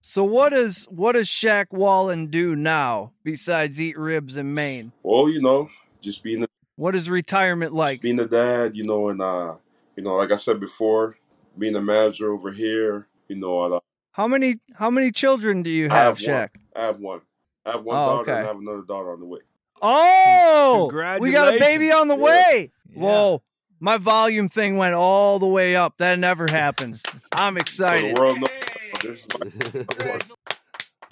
So what does what does Shaq Wallen do now besides eat ribs in Maine? Well, you know, just being a, What is retirement just like? being a dad, you know, and uh, you know, like I said before, being a manager over here, you know, and, uh, How many how many children do you I have, have one. Shaq? I have one. I have one Oh, daughter and. I have another daughter on the way. Oh, we got a baby on the Yeah. way. Yeah. Whoa, my volume thing went all the way up. That never happens. I'm So the excited. World knows this is my, my.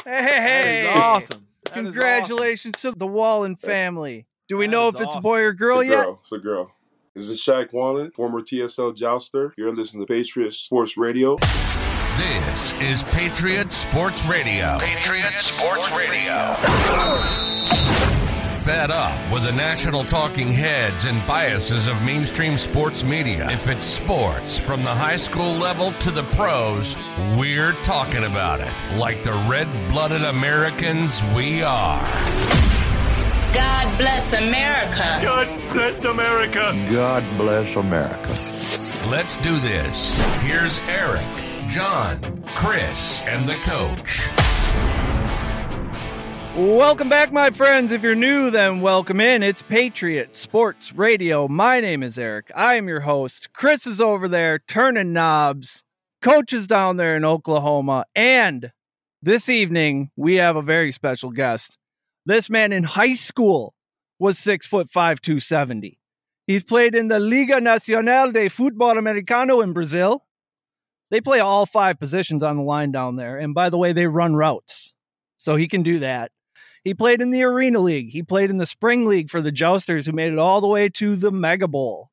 Hey, That hey, is awesome. That is Congratulations to the Wallen family. Do we That know is if it's a boy or girl It's a yet? girl. It's a girl. This is Shaq Wallen, former TSL jouster. You're listening to Patriot Sports Radio. This is Patriot Sports Radio. Patriot Sports Radio. Fed up with the national talking heads and biases of mainstream sports media. If it's sports from the high school level to the pros, we're talking about it. Like the red blooded Americans we are. God bless America. God bless America. God bless America. Let's do this. Here's Eric, John, Chris, and the coach. Welcome back, my friends. If you're new, then welcome in. It's Patriot Sports Radio. My name is Eric. I am your host. Chris is over there turning knobs. Coach is down there in Oklahoma. And this evening, we have a very special guest. This man in high school was six foot five, 270. He's played in the Liga Nacional de Futebol Americano in Brazil. They play all five positions on the line down there. And by the way, they run routes. So he can do that. He played in the Arena League. He played in the Spring League for the Jousters, who made it all the way to the Mega Bowl.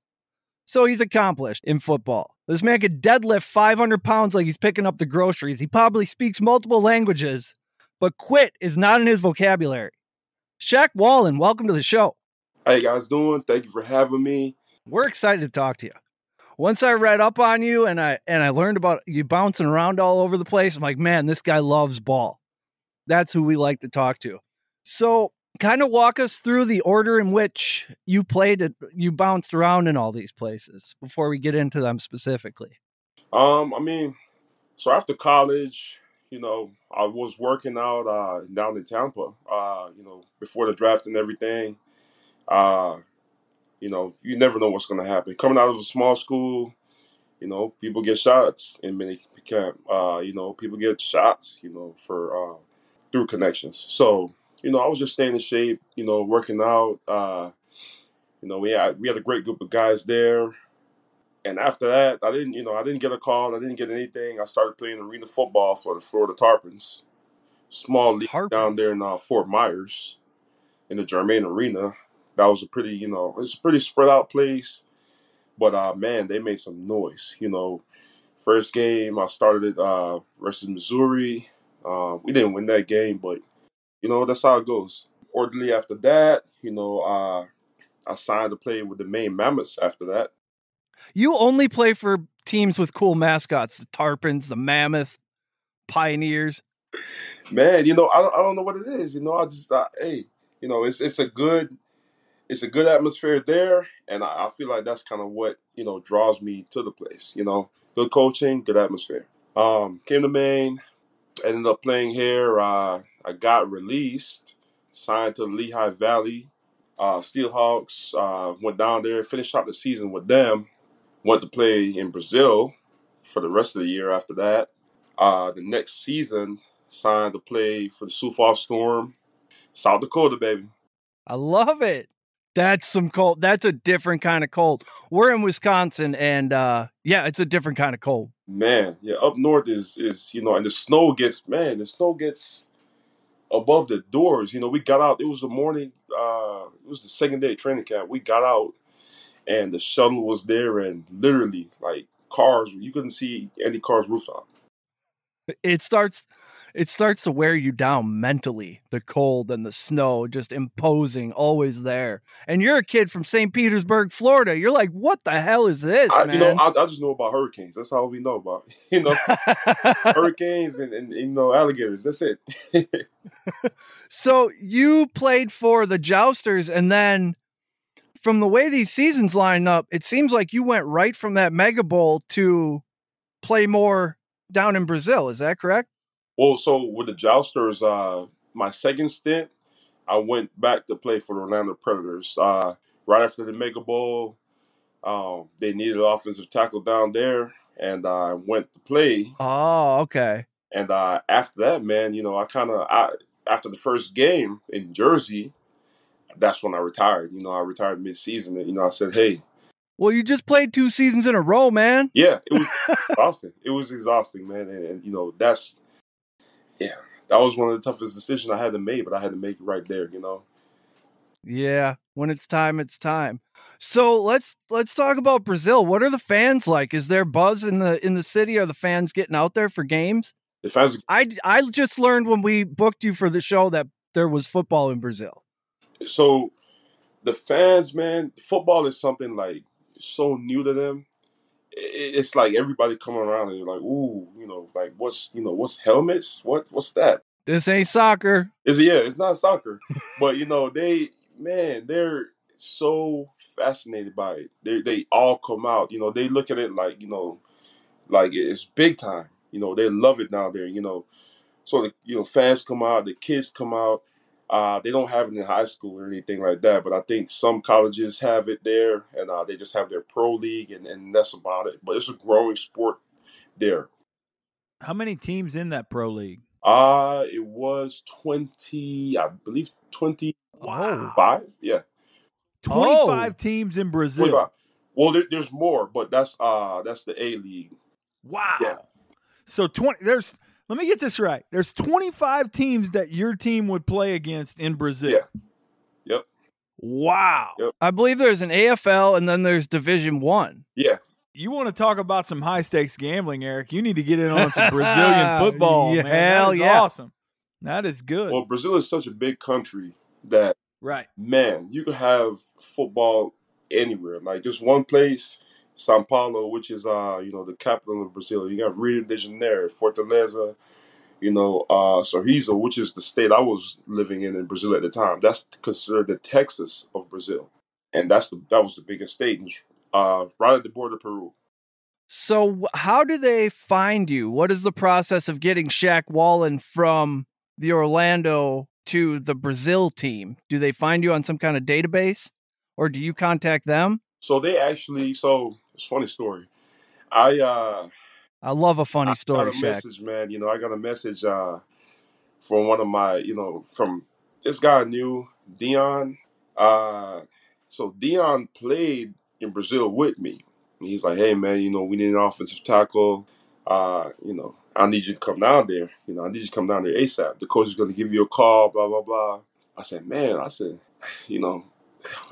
So he's accomplished in football. This man could deadlift 500 pounds like he's picking up the groceries. He probably speaks multiple languages, but quit is not in his vocabulary. Shaq Wallen, welcome to the show. How you guys doing? Thank you for having me. We're excited to talk to you. Once I read up on you and I and I learned about you bouncing around all over the place, I'm like, man, this guy loves ball. That's who we like to talk to. So, kind of walk us through the order in which you played it, you bounced around in all these places before we get into them specifically. Um, I mean, so after college, you know, I was working out uh, down in Tampa. Uh, you know, before the draft and everything. Uh, you know, you never know what's going to happen. Coming out of a small school, you know, people get shots in mini camp. Uh, you know, people get shots. You know, for uh, through connections. So, you know, I was just staying in shape. You know, working out. Uh, you know, we had we had a great group of guys there. And after that, I didn't, you know, I didn't get a call. I didn't get anything. I started playing arena football for the Florida Tarpons, small league down there in uh, Fort Myers, in the Germain Arena. That was a pretty, you know, it's a pretty spread out place. But uh, man, they made some noise. You know, first game I started at uh, versus Missouri. Uh, we didn't win that game, but you know that's how it goes. Orderly after that, you know, uh, I signed to play with the Maine Mammoths after that. You only play for teams with cool mascots, the Tarpons, the Mammoth, Pioneers. Man, you know, I don't, I don't know what it is. You know, I just, uh, hey, you know, it's it's a good, it's a good atmosphere there, and I, I feel like that's kind of what you know draws me to the place. You know, good coaching, good atmosphere. Um, came to Maine, ended up playing here. Uh, I got released, signed to the Lehigh Valley uh, Steelhawks. Uh, went down there, finished out the season with them. Went to play in Brazil for the rest of the year after that. Uh, the next season, signed to play for the Sioux Falls Storm, South Dakota, baby. I love it. That's some cold. That's a different kind of cold. We're in Wisconsin, and uh, yeah, it's a different kind of cold. Man, yeah, up north is is you know, and the snow gets man, the snow gets above the doors. You know, we got out. It was the morning. Uh, it was the second day of training camp. We got out, and the shuttle was there, and literally like cars, you couldn't see any cars rooftop. It starts. It starts to wear you down mentally. The cold and the snow just imposing, always there. And you're a kid from St. Petersburg, Florida. You're like, what the hell is this, I, man? you know, I, I just know about hurricanes. That's all we know about. You know, hurricanes and, and you know alligators. That's it. So you played for the Jousters, and then from the way these seasons line up, it seems like you went right from that Mega Bowl to play more down in Brazil. Is that correct? Well, so with the Jousters, uh, my second stint, I went back to play for the Orlando Predators. Uh, right after the Mega Bowl, um, they needed an offensive tackle down there, and I went to play. Oh, okay. And uh, after that, man, you know, I kind of, I after the first game in Jersey, that's when I retired. You know, I retired mid-season, and you know, I said, hey, Well, you just played two seasons in a row, man. yeah, it was exhausting. It was exhausting, man, and, and you know, that's yeah, that was one of the toughest decisions I had to make, but I had to make it right there. You know. Yeah, when it's time, it's time. So let's let's talk about Brazil. What are the fans like? Is there buzz in the in the city? Are the fans getting out there for games? The fans I I just learned when we booked you for the show that there was football in Brazil. so the fans, man, football is something like so new to them. It's like everybody coming around and you're like, ooh, you know, like what's you know, what's helmets? What what's that? This ain't soccer. Is yeah, it's not soccer, but you know, they man, they're so fascinated by it. They they all come out. You know, they look at it like you know, like it's big time. You know, they love it down there. You know, so the you know fans come out, the kids come out. Uh, they don't have it in high school or anything like that, but I think some colleges have it there, and uh, they just have their pro league, and, and that's about it. But it's a growing sport there. How many teams in that pro league? Uh it was twenty, I believe twenty Wow. five. Yeah, 25 Oh. teams in Brazil. 25. Well, there, there's more, but that's uh that's the A league. Wow. Yeah. So 20 there's let me get this right. There's 25 teams that your team would play against in Brazil. Yeah. Yep. Wow. Yep. I believe there's an AFL and then there's Division One. Yeah, You want to talk about some high stakes gambling, Eric? You need to get in on some Brazilian football, Yeah, man. Hell is yeah. awesome. That is good. well, Brazil is such a big country that right. man, you could have football anywhere. Like just one place, Sao Paulo, which is uh you know the capital of Brazil. You got Rio de Janeiro, Fortaleza, you know uh Sorriso, which is the state I was living in in Brazil at the time. That's considered the Texas of Brazil, and that's the that was the biggest state, uh right at the border of Peru. So how do they find you? What is the process of getting Shaq Wallen from the Orlando to the Brazil team? Do they find you on some kind of database, or do you contact them? So they actually so it's a funny story. I uh I love a funny I story, got a Shaq. message, man. You know, I got a message uh, from one of my, you know, from this guy I knew, Dion. Uh, so Dion played in Brazil with me. And he's like, hey, man, you know, we need an offensive tackle. Uh, you know, I need you to come down there. You know, I need you to come down there ASAP. The coach is going to give you a call, blah, blah, blah. I said, man, I said, you know,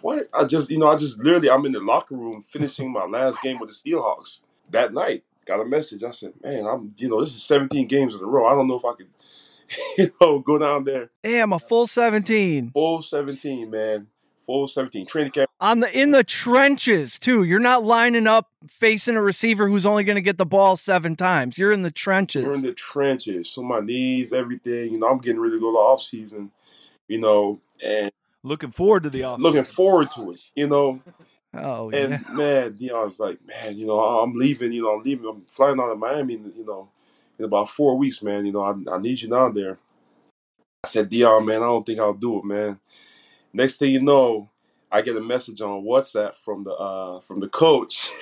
what? I just, you know, I just literally, I'm in the locker room finishing my last game with the Steelhawks that night. Got a message. I said, man, I'm, you know, this is 17 games in a row. I don't know if I could, you know, go down there Damn, a full seventeen full 17, man, full 17 training camp. on the in the trenches too. You're not lining up facing a receiver who's only going to get the ball seven times. You're in the trenches. We're in the trenches, so my knees, everything. You know, I'm getting ready to go to off season. You know, and Looking forward to the off. looking forward to it. You know, oh yeah. and yeah. man, Dion's like, man, you know, I'm leaving. You know, I'm leaving. I'm flying out of Miami. You know, in about four weeks, man. You know, I, I need you down there. I said, Dion, man, I don't think I'll do it, man. Next thing you know, I get a message on WhatsApp from the uh from the coach.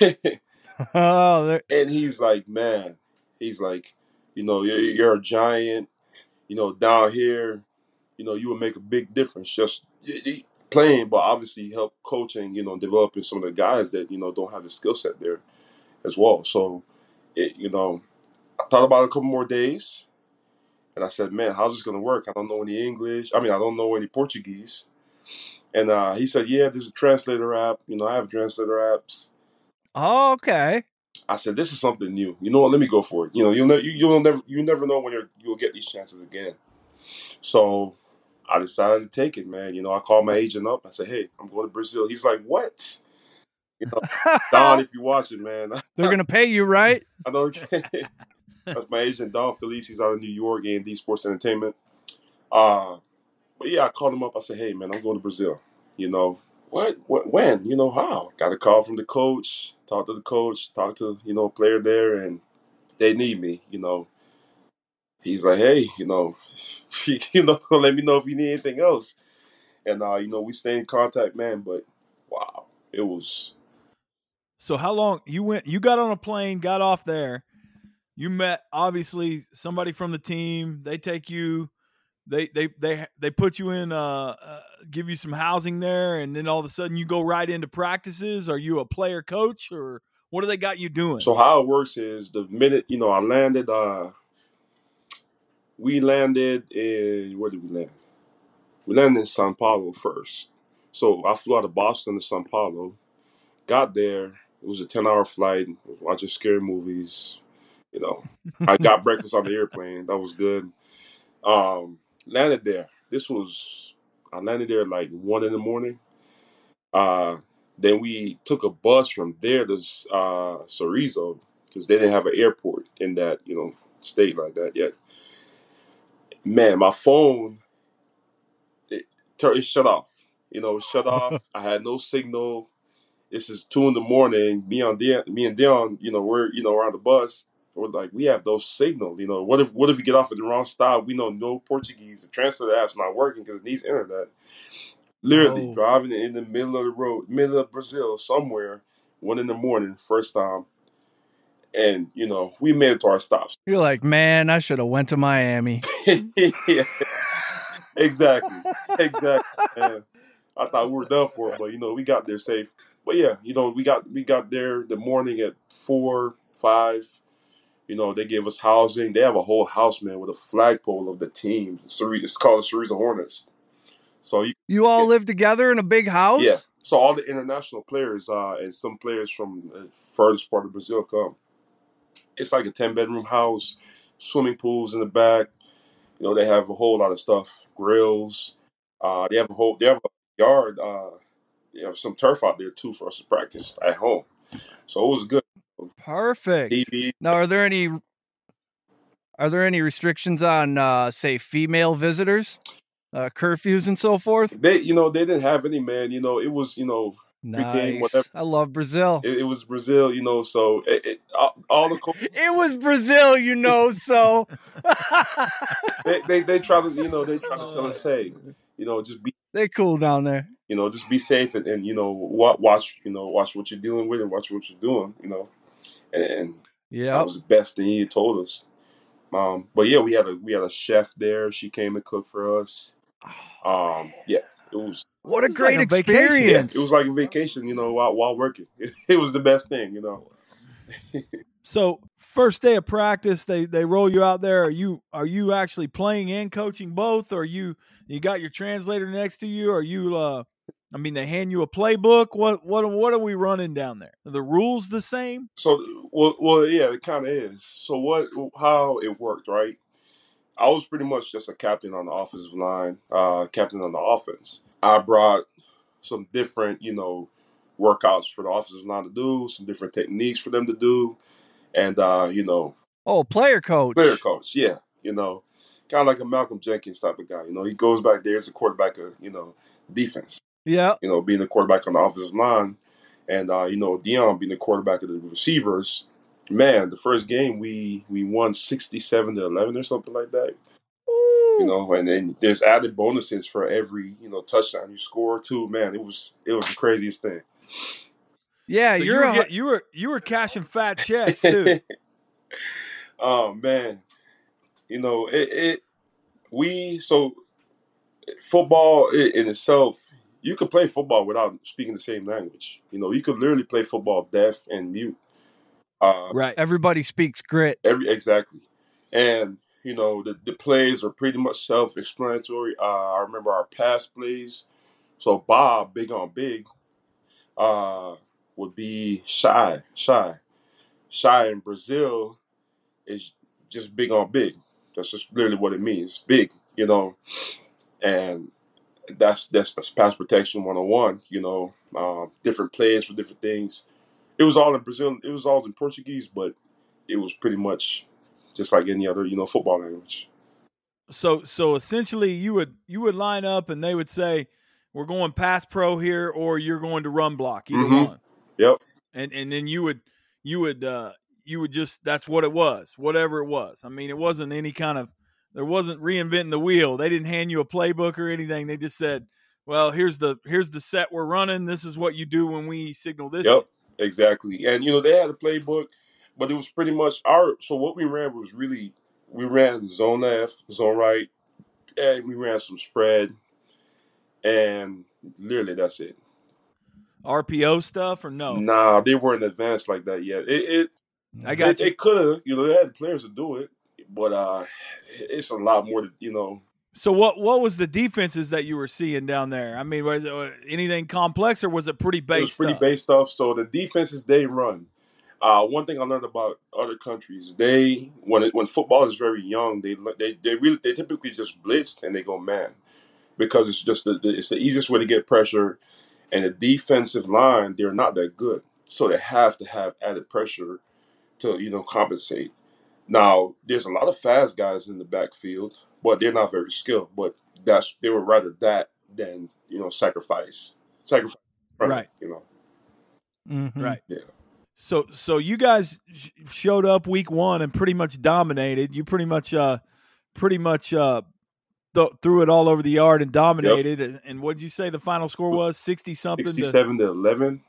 Oh, there- And he's like, man, he's like, you know, you're, you're a giant. You know, down here, you know, you would make a big difference just y- y- playing, but obviously help coaching, you know, developing some of the guys that you know don't have the skill set there as well. So, it, you know, I thought about it a couple more days, and I said, man, how's this gonna work? I don't know any English. I mean, I don't know any Portuguese. And uh, he said, yeah, there's a translator app. You know, I have translator apps. oh, okay. I said, "This is something new. You know what? Let me go for it. You know, you'll never, you, you'll never, you never know when you're, you'll get these chances again." So I decided to take it, man. You know, I called my agent up. I said, "Hey, I'm going to Brazil." He's like, "What?" You know, Don, if you watch it, man, They're gonna pay you, right? I know. That's my agent, Don Felice. He's out of New York, and D Sports Entertainment. Uh, but yeah, I called him up. I said, "Hey, man, I'm going to Brazil." You know, what? What? When? You know how? Got a call from the coach. Talked to the coach. Talked to you know a player there, and they need me. You know, he's like, hey, you know, you know, let me know if you need anything else. And uh, you know, we stay in contact, man. But wow, it was So how long you went? You got on a plane, got off there. You met obviously somebody from the team. They take you. They they they they put you in. Uh, uh, give you some housing there, and then all of a sudden you go right into practices. Are you a player coach, or what do they got you doing? so how it works is the minute you know I landed. uh We landed in where did we land? We landed in Sao Paulo first. So I flew out of Boston to Sao Paulo. Got there. It was a ten hour flight. Was watching scary movies. You know, I got breakfast on the airplane. That was good. Um, landed there. This was I landed there like one in the morning. Uh, then we took a bus from there to uh, Sorriso because they didn't have an airport in that you know state like that yet. Man, my phone it, tur- it shut off. You know, it shut off. I had no signal. This is two in the morning. Me on Dion, me and Dion, you know, we're you know we're on the bus. We're like, we have no signal. You know, what if what if we get off at the wrong stop? We know no Portuguese. The translator app's not working because it needs internet. Literally Oh. driving in the middle of the road, middle of Brazil, somewhere, one in the morning, first time, and you know we made it to our stops. You're like, man, I should have went to Miami. yeah, exactly, exactly. Man. I thought we were done for, but you know we got there safe. But yeah, you know we got we got there the morning at four five. You know they gave us housing. They have a whole house, man, with a flagpole of the team. It's called the Sorriso Hornets. So you, You all live together in a big house? yeah, so all the international players uh, and some players from the furthest part of Brazil come. It's like a ten bedroom house, swimming pools in the back. You know they have a whole lot of stuff, grills. Uh, they have a whole they have a yard. Uh, they have some turf out there too for us to practice at home. So it was good. Perfect. TV. Now, are there any are there any restrictions on uh say female visitors? Uh curfews and so forth? They you know they didn't have any man. You know it was you know Nice. whatever. I love Brazil. it, it was Brazil. You know so it, it, all, all the co- It was Brazil, you know, so they, they they try to you know they try to tell us hey you know just be they cool down there. you know just be safe and, and you know wa- watch you know watch what you're dealing with and watch what you're doing you know and, and that Yeah. was the best thing he told us um but yeah we had a we had a chef there she came and cooked for us um yeah it was What a It's great like a vacation. yeah, experience. it was like a vacation you know while, while working it was the best thing you know So first day of practice, they they roll you out there. Are you are you actually playing and coaching both? Or are you you got your translator next to you? Are you uh I mean they hand you a playbook? What what what are we running down there? Are the rules the same? So, well, well, yeah, it kind of is. So, what, how it worked, right? I was pretty much just a captain on the offensive line, uh, captain on the offense. I brought some different, you know, workouts for the offensive line to do, some different techniques for them to do, and uh, you know, oh, player coach. player coach, yeah, you know, kind of like a Malcolm Jenkins type of guy. You know, he goes back there as a quarterback of, you know, defense Yeah. you know, being the quarterback on the offensive line, and uh, you know, Dion being the quarterback of the receivers. Man, the first game we we won sixty seven to eleven or something like that. You know, and then there's added bonuses for every you know touchdown you score too. Man, it was it was the craziest thing. Yeah, So you you're were, a, get- you were you were cashing fat checks too. oh man, you know it. it we so football i- in itself. You could play football without speaking the same language. You know, you could literally play football deaf and mute. Uh, right. everybody speaks grit. Every exactly, and you know the the plays are pretty much self explanatory. Uh, I remember our pass plays. So Bob, big on big, uh, would be shy, shy, shy in Brazil is just big on big. That's just literally what it means, big. You know, and that's that's that's pass protection one on one. You know, um, different plays for different things. It was all in Brazil. It was all in Portuguese, but it was pretty much just like any other, you know, football language. So so essentially you would you would line up and they would say we're going pass pro here or you're going to run block either Mhm. one. Yep. And and then you would you would uh you would just that's what it was, whatever it was. I mean, it wasn't any kind of there wasn't reinventing the wheel. They didn't hand you a playbook or anything. They just said, "Well, here's the here's the set we're running. This is what you do when we signal this." Yep, exactly. And you know they had a playbook, but it was pretty much our. So what we ran was really we ran zone left, zone right, and we ran some spread, and literally that's it. RPO stuff or no? Nah, they weren't advanced like that yet. It it I got it, you. it could have, you know, they had players to do it, but uh, it's a lot more. To, you know, So what what was the defenses that you were seeing down there? I mean, was it uh, anything complex or was it pretty it was pretty stuff? base stuff. So the defenses they run. Uh, one thing I learned about other countries, they when it, when football is very young, they they they really they typically just blitz and they go man because it's just the, the- it's the easiest way to get pressure, and the defensive line they're not that good, so they have to have added pressure to you know compensate. Now there's a lot of fast guys in the backfield, but they're not very skilled. But that's they would rather that than you know sacrifice sacrifice Right. you know Mhm. Right. Yeah. So so you guys sh- showed up week 1 and pretty much dominated. You pretty much uh pretty much uh th- threw it all over the yard and dominated and, and what did you say the final score was 60 something 67 to 11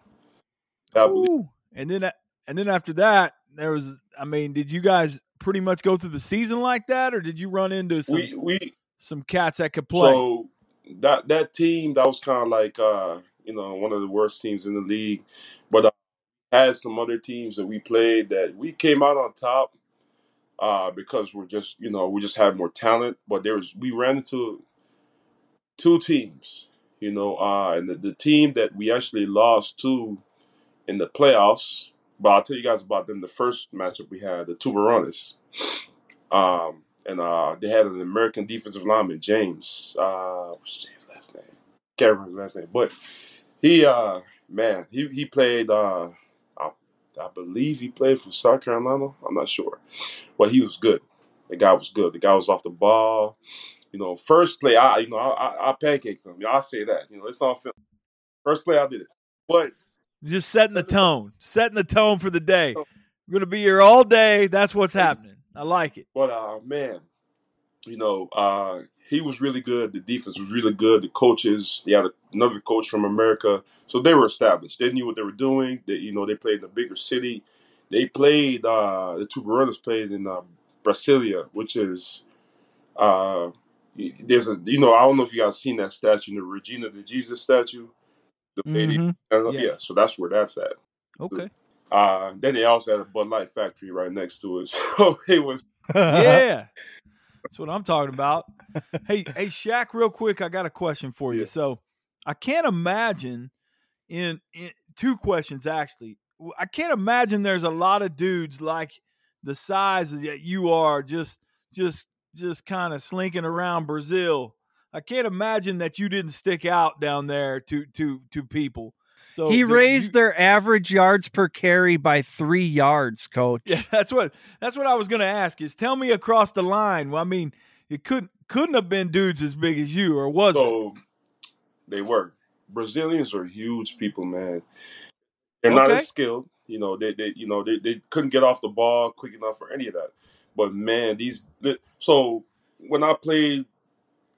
Ooh. And then a- and then after that there was I mean, did you guys pretty much go through the season like that or did you run into some we we some cats that could play? so that that team that was kind of like uh you know one of the worst teams in the league but uh, had some other teams that we played that we came out on top uh because we're just you know we just had more talent but there was we ran into two teams you know uh and the, the team that we actually lost to in the playoffs but I'll tell you guys about them. The first matchup we had the Tuberones um and uh they had an American defensive lineman James uh what's James' last name? Can't remember his last name but he uh man he he played uh I, I believe he played for South Carolina. I'm not sure. But he was good. The guy was good. The guy was off the ball. You know first play I you know I I, I pancaked him. I'll say that. You know it's on film. First play I did it. But Just setting the tone, setting the tone for the day. We're gonna be here all day. That's what's happening. I like it. But uh man, you know, uh he was really good. The defense was really good. The coaches, they had another coach from America. So they were established. They knew what they were doing. They you know, they played in a bigger city. They played uh the two Tuberones played in uh, Brasilia, which is uh there's a you know, I don't know if you guys seen that statue, the Regina the Jesus statue. The lady Mhm. uh, Yes. yeah, so that's where that's at. Okay. Uh then they also had a Bud Light factory right next to it. So it was yeah. That's what I'm talking about. hey, hey, Shaq, real quick, I got a question for you. Yeah. So I can't imagine in, in two questions actually. I can't imagine there's a lot of dudes like the size that you are just just just kind of slinking around Brazil. I can't imagine that you didn't stick out down there to to to people. So he raised you- their average yards per carry by three yards, coach. Yeah, that's what that's what I was going to ask. Is tell me across the line. Well, I mean, it couldn't couldn't have been dudes as big as you, or was it? They were. Brazilians are huge people, man. They're not as skilled. You know, they, they you know, they, they couldn't get off the ball quick enough for any of that. But man, these so when I played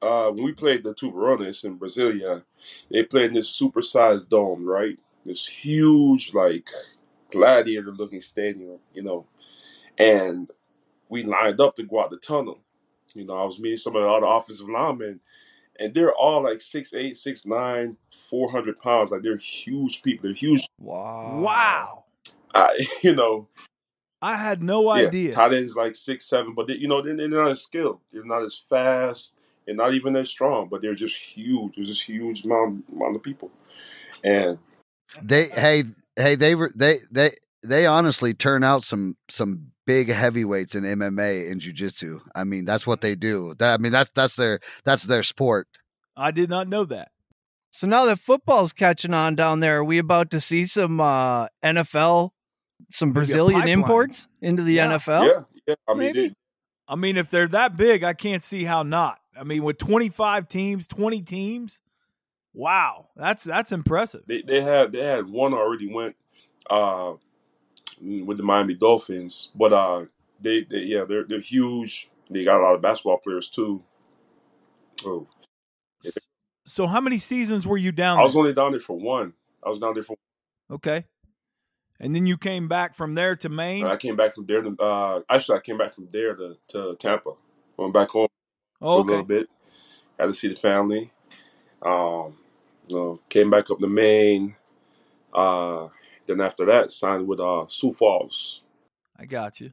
uh when we played the Tuberones in Brasilia, they played in this supersized dome, right? This huge, like gladiator looking stadium, you know. And we lined up to go out the tunnel. You know, I was meeting some of the other offensive linemen and they're all like 6'8, 6'9, 400 pounds. Like they're huge people. They're huge. Wow. Wow, I, you know, I had no yeah, idea. tight ends like six, seven, but they, you know, they're, they're not as skilled. They're not as fast. They're not even as strong, but they're just huge. There's this huge amount, amount of people. And They hey hey they were they they they honestly turn out some some big heavyweights in MMA and jiu-jitsu. I mean, that's what they do. That I mean that's that's their that's their sport. I did not know that. So now that football's catching on down there, are we about to see some uh, NFL, some Brazilian imports into the Yeah. NFL? yeah, yeah. I mean, they, I mean, if they're that big, I can't see how not. I mean, with 25 teams, 20 teams, wow, that's that's impressive. they, they had they had one already went uh with the Miami Dolphins. But uh, they, they yeah they're they're huge. They got a lot of basketball players too. Oh, So how many seasons were you down I was there? only down there for one. I was down there for. Okay. And then you came back from there to Maine. I came back from there. To, uh, actually, I came back from there to, to Tampa. Went back home Oh, a little bit. Had to see the family. Um, you know, came back up to Maine. Uh, then after that, signed with uh, Sioux Falls. I got you.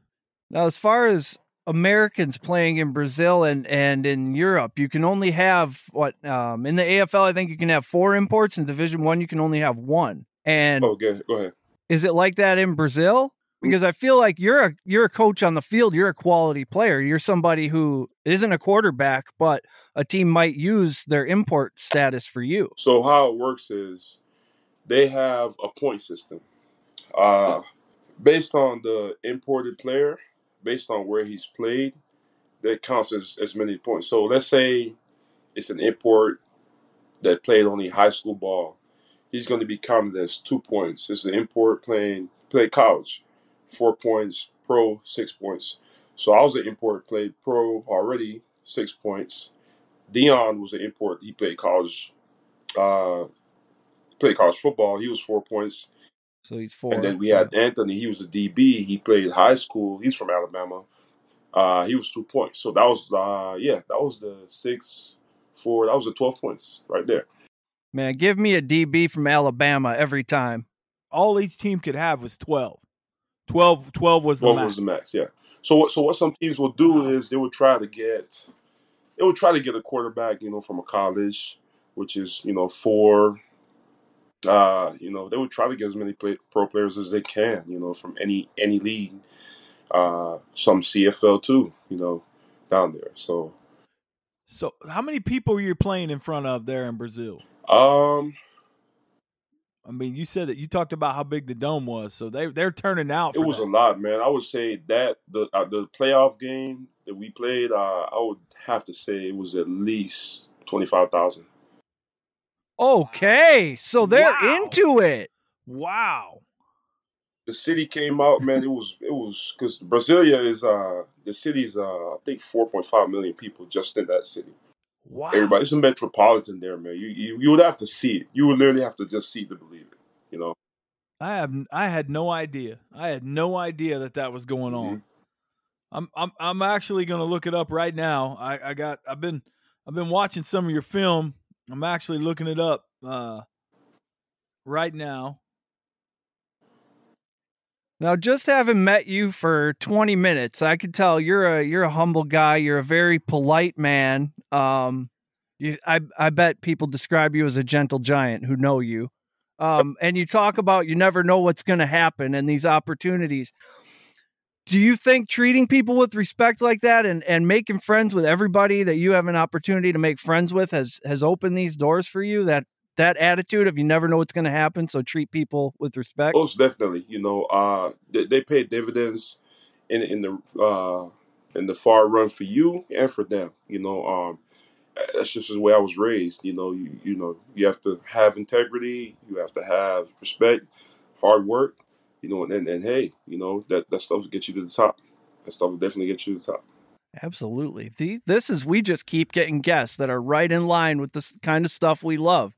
Now, as far as Americans playing in Brazil and, and in Europe, you can only have what um, in the AFL. I think you can have four imports. In Division One, you can only have one. And Oh, go, go ahead. is it like that in Brazil? Because I feel like you're a you're a coach on the field. You're a quality player. You're somebody who isn't a quarterback, but a team might use their import status for you. So how it works is they have a point system. Uh, based on the imported player, based on where he's played, that counts as, as many points. So let's say it's an import that played only high school ball. He's going to be counted as two points. It's an import playing played college, four points, pro six points. So I was an import, played pro already, six points. Dion was an import. He played college, uh, played college football. He was four points. So he's four. And then we so- had Anthony. He was a DB. He played high school. He's from Alabama. Uh, he was two points. So that was uh, yeah, that was the six, four. That was the twelve points right there. man. Give me a DB from Alabama every time. All each team could have was 12. 12, 12 was the Twelve max. was the max. Yeah. So what? So what some teams will do is they would try to get, they would try to get a quarterback, you know, from a college, which is you know four. Uh, you know, they would try to get as many play, pro players as they can, you know, from any any league. Uh, some CFL too, you know, down there. So, So how many people are you playing in front of there in Brazil? um, I mean, you said that you talked about how big the dome was, so they they're turning out. it was that. a lot, man. I would say that the uh, the playoff game that we played, uh, I would have to say it was at least twenty five thousand. Okay, so they're Wow. into it. wow. the city came out, man. It was it was because Brasilia is uh the city's uh I think four point five million people just in that city. Wow. Everybody, it's a metropolitan there, man. You, you you would have to see it. You would literally have to just see to believe it. You know. I have I had no idea. I had no idea that that was going on. Mhm. I'm I'm I'm actually going to look it up right now. I I got I've been I've been watching some of your film. I'm actually looking it up uh right now. Now, just having met you for 20 minutes, I could tell you're a you're a humble guy. You're a very polite man. Um, you, I I bet people describe you as a gentle giant who know you. Um, and you talk about you never know what's going to happen and these opportunities. Do you think treating people with respect like that and, and making friends with everybody that you have an opportunity to make friends with has has opened these doors for you? That that attitude of you never know what's going to happen, so treat people with respect. Most definitely, you know, uh, they, they pay dividends in in the uh, in the far run for you and for them. You know, um, that's just the way I was raised. You know, you you know, you have to have integrity, you have to have respect, hard work. You know, and and, hey, you know that that stuff will get you to the top. That stuff will definitely get you to the top. Absolutely. These, this is we just keep getting guests that are right in line with this kind of stuff we love.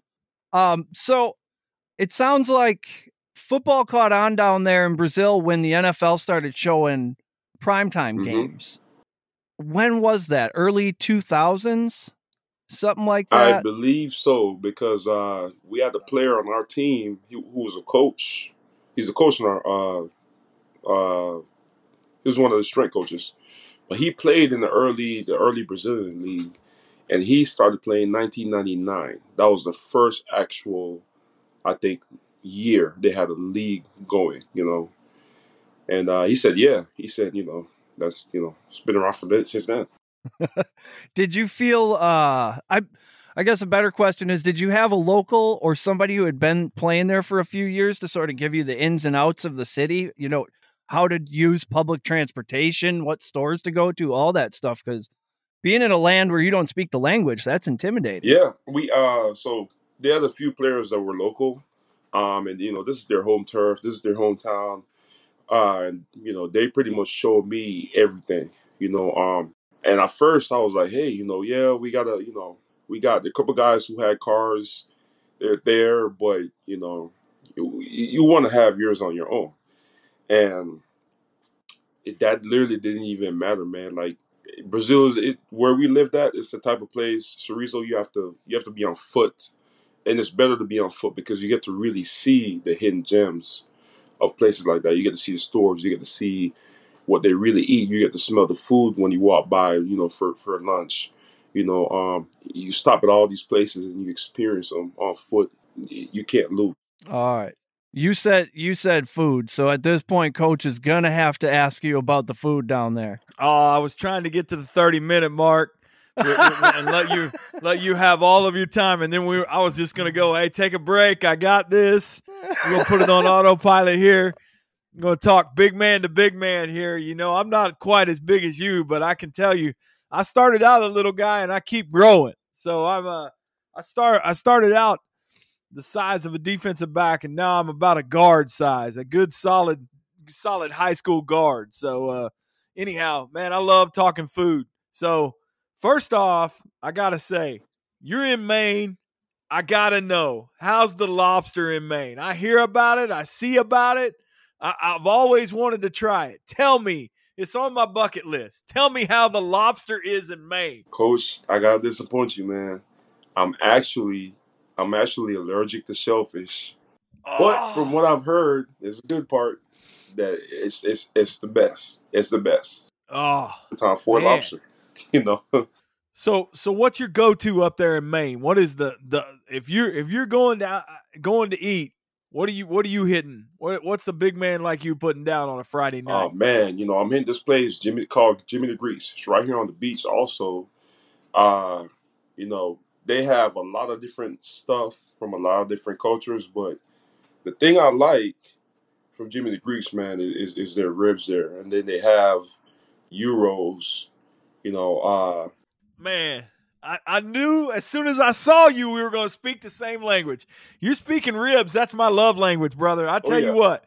Um, so it sounds like football caught on down there in Brazil when the NFL started showing primetime Mhm. games. When was that? Early two thousands, something like that? I believe so because uh, we had a player on our team who, who was a coach. He's a coach in our. Uh, uh, he was one of the strength coaches, but he played in the early the early Brazilian league, and he started playing 1999. That was the first actual, I think, year they had a league going. You know, and uh, he said, yeah, he said, you know, that's you know, it's been around for that since then. Did you feel uh I I guess a better question is did you have a local or somebody who had been playing there for a few years to sort of give you the ins and outs of the city, you know, how to use public transportation, what stores to go to, all that stuff cuz being in a land where you don't speak the language, that's intimidating. Yeah, we uh so they had a few players that were local. Um and you know, this is their home turf, this is their hometown. uh, and you know they pretty much showed me everything. You know, um, and at first I was like, hey, you know, yeah, we got a, you know, we got a couple guys who had cars. They're there, but you know, you, you want to have yours on your own, and it, that literally didn't even matter, man. Like Brazil is it, where we lived at. It's the type of place, Sorriso. You have to you have to be on foot, and it's better to be on foot because you get to really see the hidden gems of places like that. You get to see the stores. You get to see what they really eat. You get to smell the food when you walk by. You know, for for lunch. You know, um, you stop at all these places and you experience them on foot. You can't lose. All right. You said you said food, so at this point, coach is gonna have to ask you about the food down there. Oh, I was trying to get to the 30 minute mark and let you let you have all of your time and then we I was just going to go, "Hey, take a break. I got this. We're to put it on autopilot here. I'm going to talk big man to big man here. You know, I'm not quite as big as you, but I can tell you I started out a little guy and I keep growing. So I'm uh I start I started out the size of a defensive back and now I'm about a guard size, a good solid solid high school guard. So uh anyhow, man, I love talking food. So, first off, I got to say, you're in Maine. I got to know, how's the lobster in Maine? I hear about it, I see about it. I, I've always wanted to try it. Tell me, it's on my bucket list. Tell me how the lobster is in Maine. Coach, I gotta disappoint you, man. I'm actually I'm actually allergic to shellfish. But from what I've heard, is a good part that it's it's it's the best. It's the best. oh, Time for lobster. You know. So so what's your go to up there in Maine? What is the the if you're if you're going down going to eat, what are you what are you hitting? What what's a big man like you putting down on a Friday night? Oh man, you know, I'm hitting this place, Jimmy called Jimmy the Greeks. It's right here on the beach also. Uh, you know, they have a lot of different stuff from a lot of different cultures, but the thing I like from Jimmy the Greeks, man, is is their ribs there. And then they have gyros, you know, uh Man, I, I knew as soon as I saw you, we were going to speak the same language. You're speaking ribs. That's my love language, brother. I tell Oh, yeah. you what,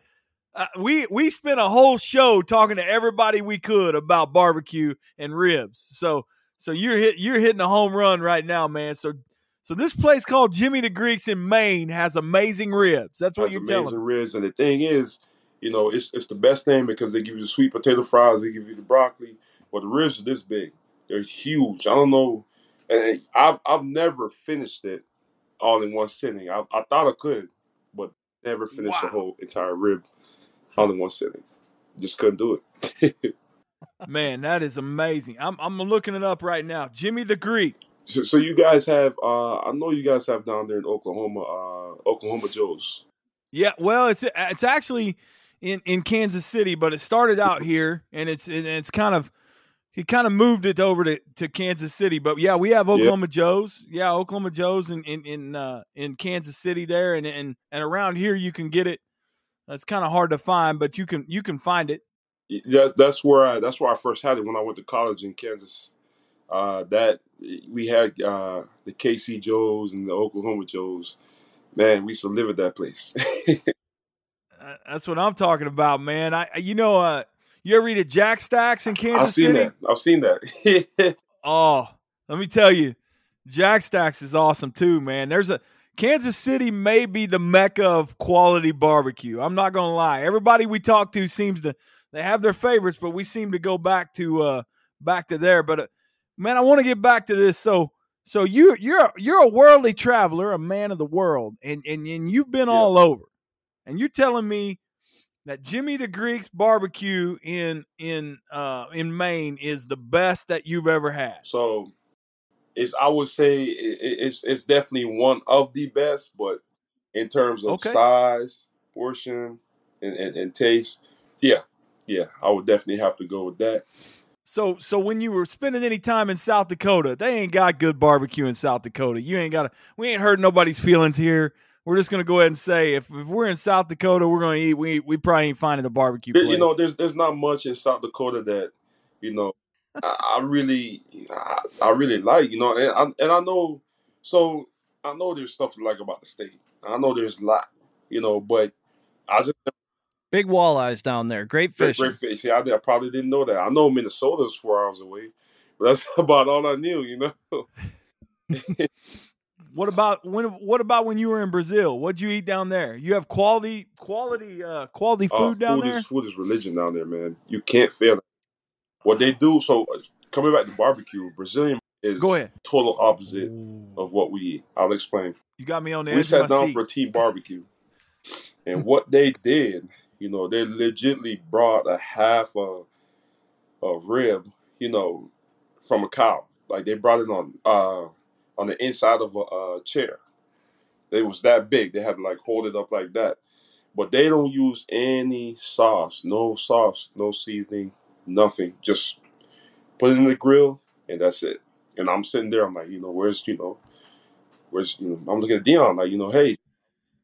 uh, we we spent a whole show talking to everybody we could about barbecue and ribs. So so you're hit you're hitting a home run right now, man. So so this place called Jimmy the Greeks in Maine has amazing ribs. That's what has you're telling amazing ribs. And the thing is, you know, it's it's the best thing because they give you the sweet potato fries, they give you the broccoli, but the ribs are this big. They're huge. I don't know, and I've I've never finished it all in one sitting. I, I thought I could, but never finished the whole entire rib all in one sitting. Just couldn't do it. Man, that is amazing. I'm I'm looking it up right now. Jimmy the Greek. so, so you guys have, uh, I know you guys have down there in Oklahoma, uh, Oklahoma Joe's. Yeah, well, it's it's actually in in Kansas City, but it started out here, and it's and it's kind of he kind of moved it over to, to Kansas City. But yeah, we have Oklahoma Joe's. Yeah, Oklahoma Joe's in in in, uh, in Kansas City there, and and and around here you can get it. It's kind of hard to find, but you can you can find it. That's that's where I that's where I first had it when I went to college in Kansas. Uh, that we had uh, the KC Joes and the Oklahoma Joes. Man, we used to live at that place. Uh, that's what I'm talking about, man. I I- you know uh you ever read at Jack Stacks in Kansas I've seen City? that. I've seen that. Oh, let me tell you, Jack Stacks is awesome too, man. There's a Kansas City may be the mecca of quality barbecue. I'm not gonna lie. Everybody we talk to seems to they have their favorites, but we seem to go back to uh back to there. But uh, man, I want to get back to this. So so you you're you're a worldly traveler, a man of the world, and and, and you've been Yeah. all over, and you're telling me that Jimmy the Greek's barbecue in in uh in Maine is the best that you've ever had. so it's I would say it, it- it's it's definitely one of the best, but in terms of Okay. size, portion, and, and, and taste, yeah, yeah, I would definitely have to go with that. So so when you were spending any time in South Dakota, they ain't got good barbecue in South Dakota. You ain't got to we ain't hurt nobody's feelings here. We're just gonna go ahead and say if, if we're in South Dakota, we're gonna eat. We we probably ain't finding a barbecue place. you know, there's there's not much in South Dakota that you know I, I really I, I really like. You know, and I, and I know so I know there's stuff to like about the state. I know there's a lot. You know, but I just Big walleyes down there. Great Great, great fish. See, I, I probably didn't know that. I know Minnesota's four hours away, but that's about all I knew. You know. What about when? What about when you were in Brazil? What'd you eat down there? You have quality, quality, uh, quality Uh, food down there. Is, food is religion down there, man. You can't fail. What they do, so uh, coming back to barbecue, Brazilian is Go ahead. total opposite of what we eat. I'll explain. You got me on the We sat of my down seat. for a team barbecue, and what they did, you know, they legitly brought a half a, a rib, you know, from a cow. Like they brought it on uh on the inside of a, uh chair. It was that big. They had to like hold it up like that. But they don't use any sauce, no sauce, no seasoning, nothing. Just put it in the grill and that's it. And I'm sitting there, I'm like, you know, where's you know, where's you know, I'm looking at Dion like, you know, hey,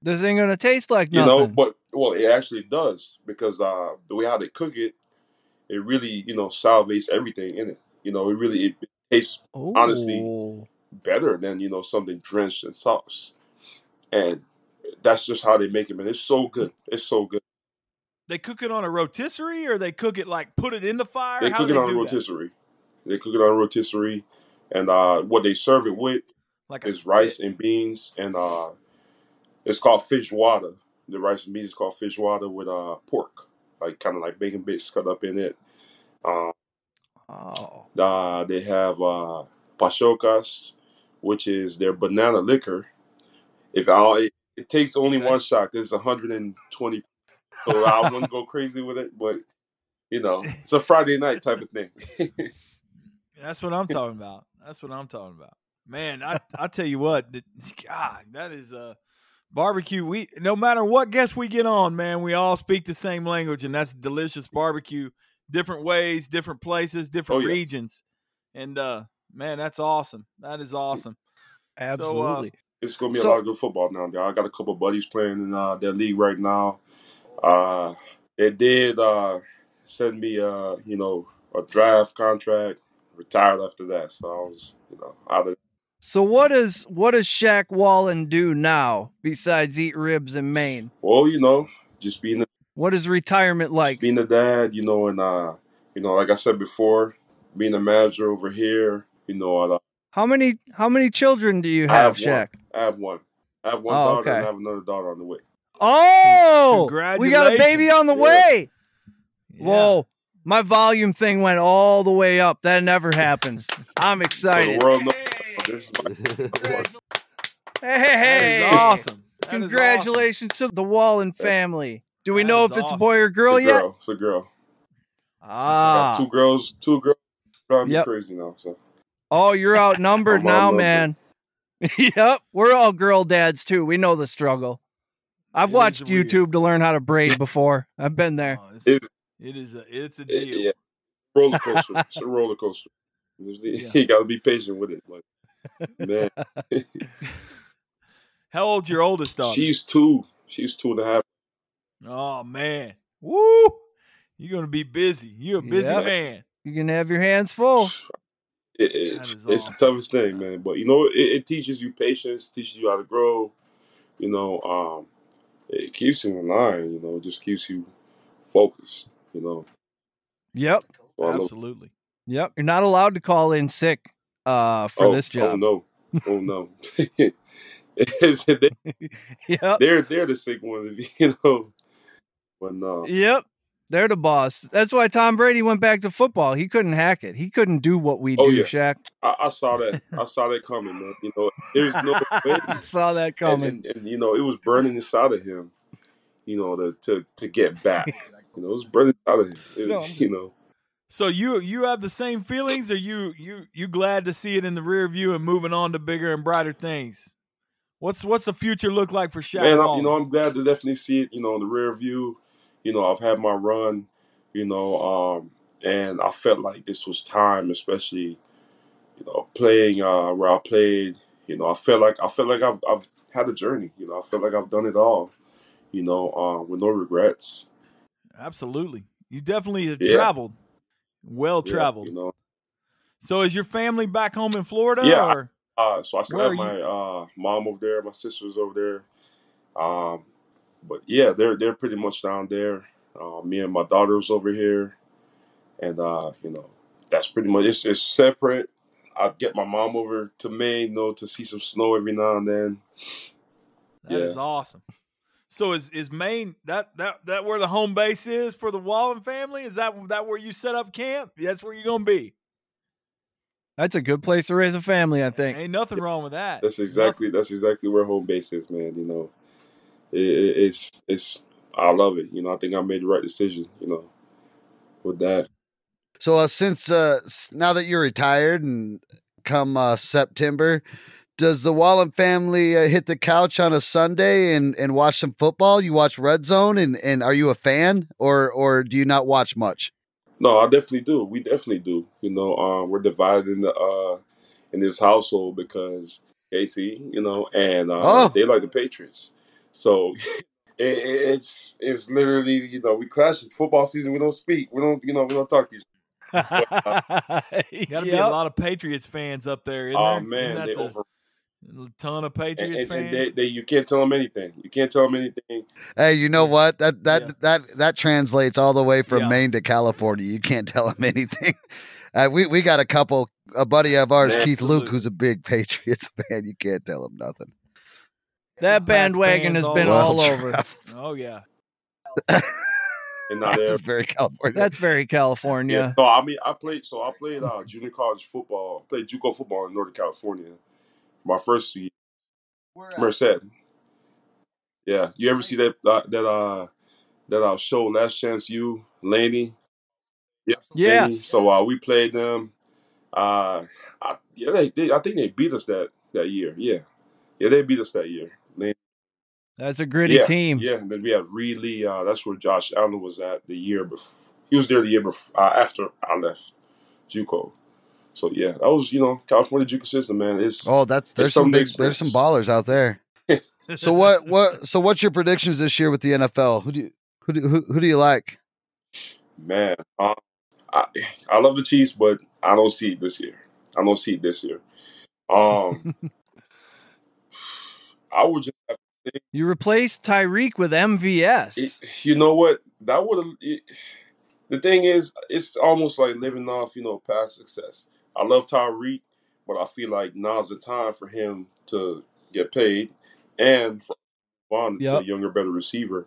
This ain't gonna taste like nothing. you nothing. know, but well, it actually does because uh the way how they cook it, it really you know salvates everything in it. You know, it really it tastes honestly better than you know something drenched in sauce, and that's just how they make it. Man, it's so good. It's so good. They cook it on a rotisserie, or they cook it like put it in the fire. They How cook do it on a do that? rotisserie. They cook it on a rotisserie, and uh what they serve it with like a is spit. rice and beans, and uh it's called feijoada. The rice and beans is called feijoada with uh pork, like kind of like bacon bits cut up in it. Uh, Oh. Uh, they have uh, pachocas, which is their banana liquor. If I, it, it takes only one shot, it's 120. So I wouldn't go crazy with it, but you know, it's a Friday night type of thing. That's what I'm talking about. That's what I'm talking about. Man, I I tell you what, God, that is a barbecue. We no matter what guest we get on, man, we all speak the same language, and that's delicious barbecue. Different ways, different places, different Oh, yeah. regions, and uh, man, that's awesome. That is awesome. Absolutely. it's gonna be a So- lot of good football now. There, I got a couple buddies playing in uh, their league right now. Uh, they did uh, send me, uh, you know, a draft contract. Retired after that, so I was, you know, out of so what does what does Shaq Wallen do now besides eat ribs in Maine? well, you know, just being a What is retirement Just like? being a dad, you know, and uh, you know, like I said before, being a manager over here, you know, uh, How many how many children do you I have, have one. Shaq? I have one. I have one Oh, daughter and. I have another daughter on the way. Oh, we got a baby on the Yeah. way. Yeah. Whoa, my volume thing went all the way up. That never happens. I'm So the excited. World this is my Hey, That hey, is awesome. That is Congratulations to the Wallen family. Do we That know is if it's a boy or girl it's a yet? girl. It's a girl. Ah. got two girls. Two girls driving me crazy now. So Oh, you're outnumbered now, man. yep, we're all girl dads too. We know the struggle. I've It is watched weird. YouTube to learn how to braid before. I've been there. Oh, it's, It- it is a it's a it- deal. yeah, roller coaster. it's a roller coaster. Yeah. You got to be patient with it. But man, How old's your oldest daughter? she's two. She's two and a half. oh man, woo! You're gonna be busy. You're a busy Yep. man. You're gonna have your hands full. It, it, it's the toughest thing, man. But you know, it, it teaches you patience, teaches you how to grow. You know, um, it keeps you in line. You know, it just keeps you focused. You know, Yep, So Absolutely. yep. You're not allowed to call in sick uh, for oh, this job. Oh no, oh no. They, Yep, they're they're the sick ones, you know. But no, yep. They're the boss. That's why Tom Brady went back to football. He couldn't hack it. He couldn't do what we Oh, do, yeah. Shaq. I, I saw that. I saw that coming, man. You know, there's no way. I saw that coming. and, and you know, it was burning inside of him. You know, to to to get back. You know, it was burning inside of him. It No, you know. So you you have the same feelings, or you you you glad to see it in the rear view and moving on to bigger and brighter things? What's what's the future look like for Shaq? Man, I, Wallen? you know, I'm glad to definitely see it. You know, in the rear view. You know, I've had my run. You know, um, and I felt like this was time, especially, you know, playing uh, where I played. You know, I felt like I felt like I've I've had a journey. You know, I felt like I've done it all. You know, uh, with no regrets. Absolutely. You definitely have Yeah. traveled. Well Yeah, traveled. you know, So is your family back home in Florida? Yeah, Or? Uh, so I still Where have my uh, mom over there, my sister's over there. Um, but yeah, they're they're pretty much down there. Uh, me and my daughter's over here, and uh, you know, that's pretty much it's, it's separate. I get my mom over to Maine, you know, to see some snow every now and then. That is Yeah. awesome. So is is Maine that that that where the home base is for the Wallen family? Is that that where you set up camp? That's where you're gonna be. That's a good place to raise a family, I think. Ain't nothing wrong with that. That's exactly that's exactly where home base is, man. You know, it, it, it's it's I love it. You know, I think I made the right decision. You know, with that. So uh, since uh, now that you're retired and come uh, September, does the Wallen family uh, hit the couch on a Sunday and, and watch some football? You watch Red Zone and, and are you a fan or or do you not watch much? No, I definitely do. We definitely do. You know, um, we're divided in the uh in this household because Casey, you know, and uh, Oh. they like the Patriots. So it, it- it's it's literally you know we clash. in Football season, we don't speak. We don't you know we don't talk to each. Got to be a lot of Patriots fans up there. Isn't Oh there? man, Isn't they the- over a ton of Patriots and, fans. and they, they you can't tell them anything. You can't tell them anything. Hey, you know what? That that Yeah. that that translates all the way from Yeah. Maine to California. You can't tell them anything. Uh, we we got a couple. A buddy of ours, Keith Luke, who's a big Patriots fan. You can't tell him nothing. that bandwagon has been all all over. traveled. oh yeah. And now they're That's very California. That's very California. No, I mean I played. So I played uh, junior college football. I played JUCO football in Northern California. My first year, Merced. Yeah, you ever see that uh, that uh that uh show Last Chance U, Laney? Yeah, Yeah. Laney. So uh, we played them. Uh, I, yeah, they, they I think they beat us that that year. Yeah, yeah, they beat us that year. Laney. That's a gritty yeah, team. Yeah, and then we have Reedley. Uh, that's where Josh Allen was at the year before. He was there the year before uh, after I left JUCO. So yeah, that was you know California JUCO system, man. It's Oh, that's there's some some big big there's some ballers out there. So what what so what's your predictions this year with the NFL? Who do you who do who, who do you like? man. Um, I I love the Chiefs, but I don't see it this year. I don't see it this year. Um, I would just have to say, You replaced Tyreek with MVS. it, you know what that would have. The thing is, it's almost like living off you know past success. I love Tyreek, but I feel like now's the time for him to get paid and for to Yep. a younger, better receiver.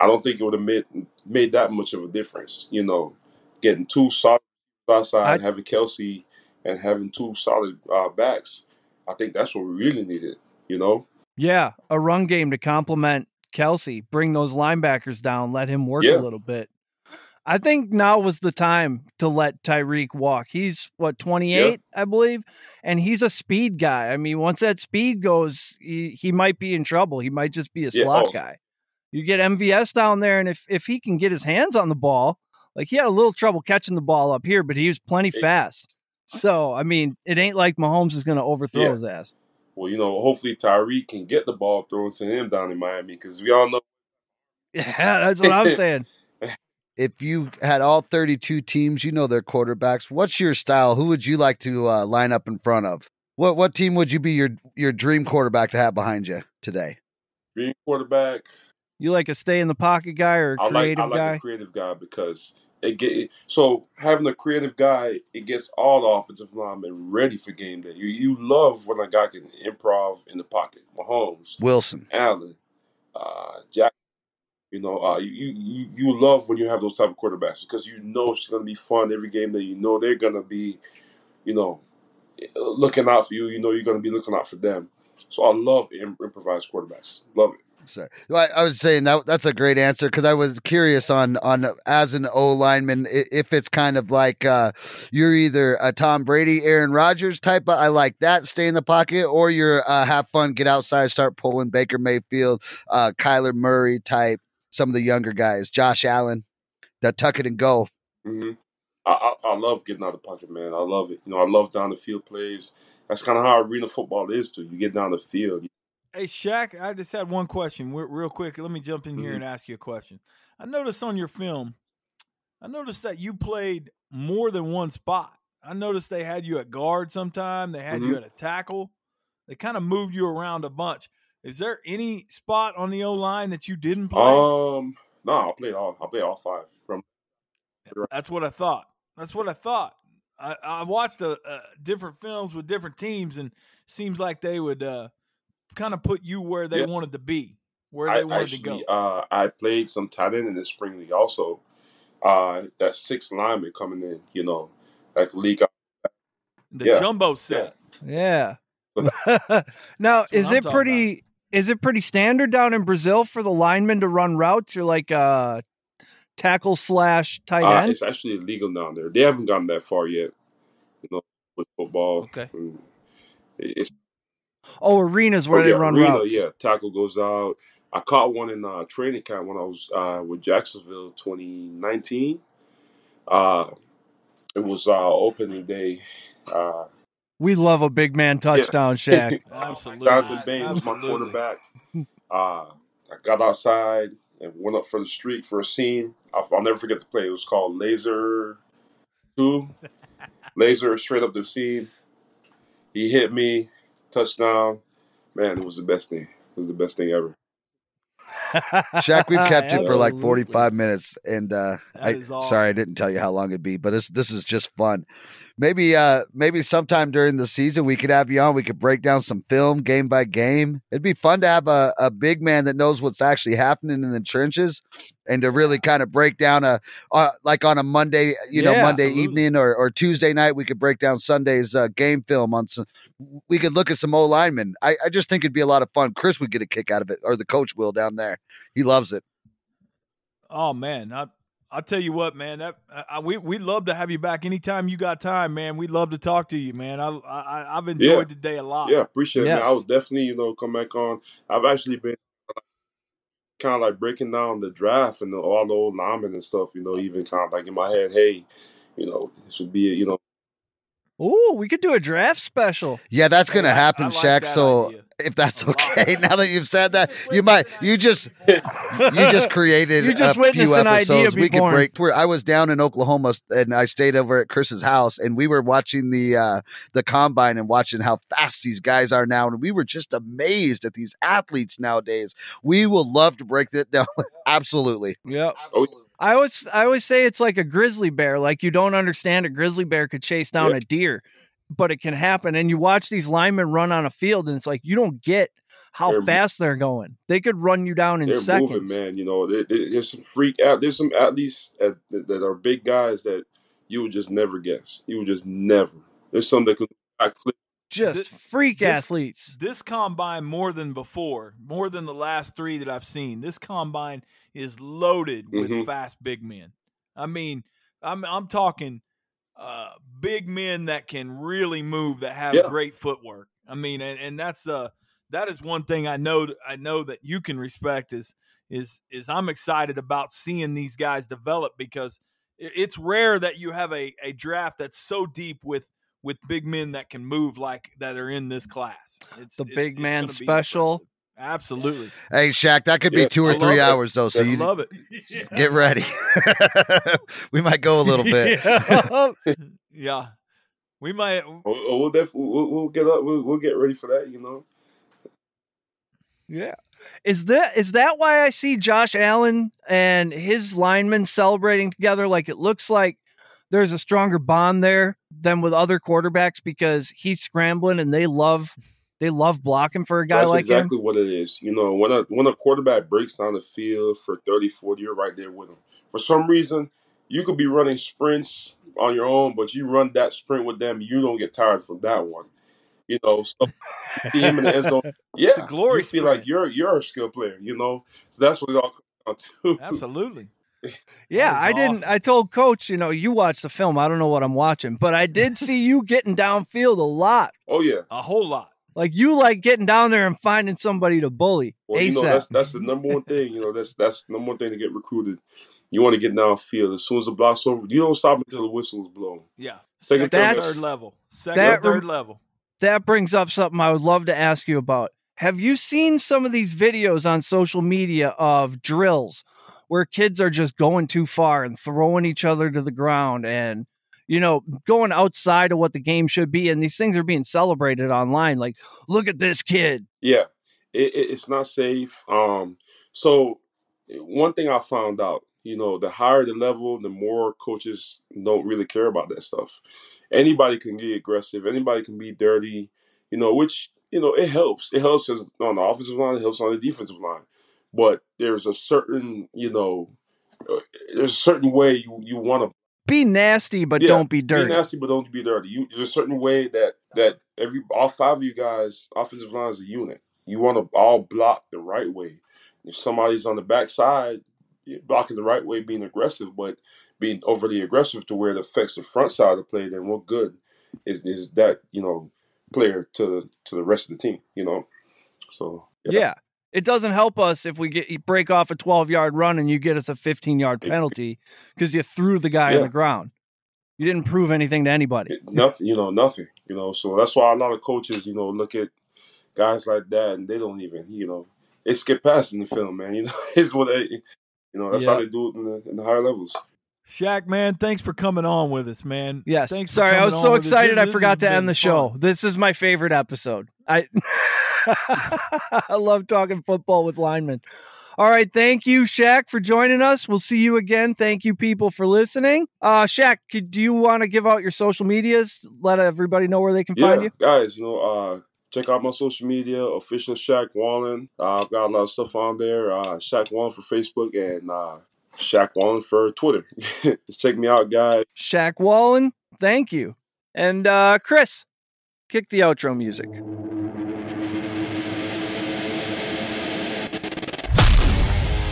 I don't think it would have made made that much of a difference. You know, getting two solid outside, I- having Kelce, and having two solid uh, backs. I think that's what we really needed. You know, Yeah, a run game to complement Kelce. Bring those linebackers down. Let him work Yeah. a little bit. I think now was the time to let Tyreek walk. He's what 28, I believe, and he's a speed guy. I mean, once that speed goes, he, he might be in trouble. He might just be a Yeah, slot oh. guy. You get MVS down there, and if if he can get his hands on the ball, like he had a little trouble catching the ball up here, but he was plenty It- fast. So I mean, it ain't like Mahomes is going to overthrow Yeah. his ass. well, you know, hopefully Tyreek can get the ball thrown to him down in Miami because we all know. Yeah, that's what I'm saying. If you had all 32 teams, you know their quarterbacks. What's your style? Who would you like to uh, line up in front of? What what team would you be your your dream quarterback to have behind you today? Being quarterback, You like a stay in the pocket guy or a I like creative I like guy? a creative guy because it get so having a creative guy, it gets all the offensive linemen ready for game day. You you love when a guy can improv in the pocket. Mahomes, Wilson. Allen, uh, Jack. You know, uh, you, you you love when you have those type of quarterbacks because you know it's going to be fun every game that you know they're going to be, you know, looking out for you. You know you're going to be looking out for them. So I love im- improvised quarterbacks. Love it. Sorry. I, was saying that that's a great answer because I was curious on on as an O lineman if it's kind of like uh, you're either a Tom Brady, Aaron Rodgers type. I like that, stay in the pocket, or you're uh, have fun, get outside, start pulling Baker Mayfield, uh, Kyler Murray type. Some of the younger guys, Josh Allen, that tuck it and go. hmm I, I I love getting out of the pocket, man. I love it. You know, I love down the field plays. That's kind of how arena football is too. You get down the field. Hey Shaq, I just had one question, real quick. Let me jump in here Mhm. and ask you a question. I noticed on your film, I noticed that you played more than one spot. I noticed they had you at guard sometime. They had you Mhm. at a tackle. They kind of moved you around a bunch. Is there any spot on the O line that you didn't play? Um, No, I played all. I played all five from. That's what I thought. That's what I thought. I, I watched uh, uh, different films with different teams, and seems like they would uh, kind of put you where they Yeah. wanted to be, where I they wanted actually, to go. uh, I played some tight end in the spring league also. Uh, that six lineman coming in, you know, like league. the yeah, jumbo set. Yeah. So now, That's what is it talking pretty? Is it pretty standard down in Brazil for the linemen to run routes? You're like uh, tackle slash tight Uh, end. it's actually illegal down there. They haven't gotten that far yet, you know, with football. Okay. It's oh, arenas where oh, they yeah, run arena, routes. Yeah, tackle goes out. I caught one in uh, training camp when I was uh, with Jacksonville 2019. Uh, it was uh, opening day. Uh, We love a big man touchdown, Shaq. Absolutely. Jonathan Bain was my Absolutely. quarterback. Uh, I got outside and went up for the street for a scene. I'll, I'll never forget the play. It was called Laser Two. Laser straight up the scene. He hit me, touchdown. Man, it was the best thing. It was the best thing ever. Shaq, we've kept you for like 45 minutes, and uh, I awesome. sorry I didn't tell you how long it'd be, but this this is just fun. Maybe uh maybe sometime during the season we could have you on. We could break down some film game by game. It'd be fun to have a, a big man that knows what's actually happening in the trenches, and to really kind of break down a uh, like on a Monday, you know, Monday absolutely. evening or, or Tuesday night. We could break down Sunday's uh, game film on some. We could look at some old linemen. I, I just think it'd be a lot of fun. Chris would get a kick out of it, or the coach will down there. He loves it. Oh man, I I tell you what, man, that I, I, we we'd love to have you back anytime you got time, man. We'd love to talk to you, man. I, I I've enjoyed Yeah. the day a lot. Yeah, appreciate it, man. I Yes. will definitely, you know, come back on. I've actually been uh, kind of like breaking down the draft and the, all the old linemen and stuff, you know, even kind of like in my head, hey, you know, this would be, you know, Ooh, we could do a draft special. Yeah, that's gonna I- happen, I like Shaq. So idea. if that's A lot. okay, now that you've said that, you might you just you just created You just a few episodes. We could break. Where I was down in Oklahoma and I stayed over at Chris's house, and we were watching the uh the combine and watching how fast these guys are now, and we were just amazed at these athletes nowadays. We will love to break that down. Absolutely. Yeah. Oh, I always I always say it's like a grizzly bear. Like you don't understand a grizzly bear could chase down Yeah. a deer, but it can happen. And you watch these linemen run on a field, and it's like you don't get how They're- fast they're going. They could run you down in they're seconds. moving, man. You know, there, there- there's some freak out. There's some athletes that, that, are big guys that you would just never guess. You would just never. There's some that backflip. Just Thi- freak this- athletes. This combine more than before, more than the last three that I've seen. This combine is loaded with Mhm. fast big men. I mean, I'm I'm talking uh, big men that can really move, that have Yeah. great footwork. I mean, and, and that's uh that is one thing I know I know that you can respect is is is I'm excited about seeing these guys develop because it's rare that you have a, a draft that's so deep with with big men that can move like that are in this class. It's The it's- big it's man special. impressive. Absolutely, Hey, Shaq, that could be Yeah, two or three it. hours though. So I you love it. get ready. we might go a little bit. Yeah. Yeah, we might. We'll, uh, we'll, def- we'll, we'll get up. We'll, we'll get ready for that. You know. Yeah. Is that is that why I see Josh Allen and his linemen celebrating together? Like it looks like there's a stronger bond there than with other quarterbacks because he's scrambling and they love they love blocking for a guy That's like exactly him. what it is. You know, when a when a quarterback breaks down the field for 30, 40, you're right there with him. For some reason, you could be running sprints on your own, but you run that sprint with them, you don't get tired from that one. You know, so him in the end zone. Yeah, a glory you feel sprint. like you're you're a skill player. You know, so that's what it all comes down to. Absolutely. Yeah, That is I didn't. awesome. I told coach, you know, you watch the film. I don't know what I'm watching, but I did see you getting downfield a lot. Oh yeah. A whole lot. Like you like getting down there and finding somebody to bully. Well, you know ASAP. that's that's the number one thing. You know that's that's the number one thing to get recruited. You want to get downfield as soon as the block's over. You don't stop until the whistle is blown. Yeah. Second, Second, third, third level. Second, that third level. that brings up something I would love to ask you about. Have you seen some of these videos on social media of drills where kids are just going too far and throwing each other to the ground and you know going outside of what the game should be and these things are being celebrated online like look at this kid Yeah, it, it, it's not safe. Um, so one thing I found out, you know, the higher the level, the more coaches don't really care about that stuff. Anybody can get aggressive. Anybody can be dirty. You know, which you know it helps. It helps on the offensive line. It helps on the defensive line. But there's a certain, you know, uh, there's a certain way you you want to Be nasty, but Yeah, don't be dirty. be nasty, but don't be dirty. You there's a certain way that that every all five of you guys, offensive line is a unit. You want to all block the right way. If somebody's on the backside, blocking the right way, being aggressive, but being overly aggressive to where it affects the front side of the play, then what good is is that you know player to the to the rest of the team? You know, so yeah. It doesn't help us if we get you break off a 12 yard run and you get us a 15 yard penalty because you threw the guy on the ground. You didn't prove anything to anybody. It- nothing, you know, nothing, you know. So that's why a lot of coaches, you know, look at guys like that and they don't even, you know, they skip past in the film, man. You know, it's what they, you know, that's how they do it in the, in the higher levels. Shaq, man, thanks for coming on with us, man. Yes. Thanks Sorry, I was so excited This- I forgot to end the show. fun. This is my favorite episode. I I love talking football with linemen. All right, thank you, Shaq, for joining us. We'll see you again. Thank you, people, for listening. Uh, Shaq, could, do you want to give out your social medias? Let everybody know where they can Yeah, find you. guys, you know, uh, check out my social media, official Shaq Wallen. Uh, I've got a lot of stuff on there. Uh, Shaq Wallen for Facebook and uh, Shaq Wallen for Twitter. Just check me out, guys. Shaq Wallen, thank you. And uh, Chris, kick the outro music.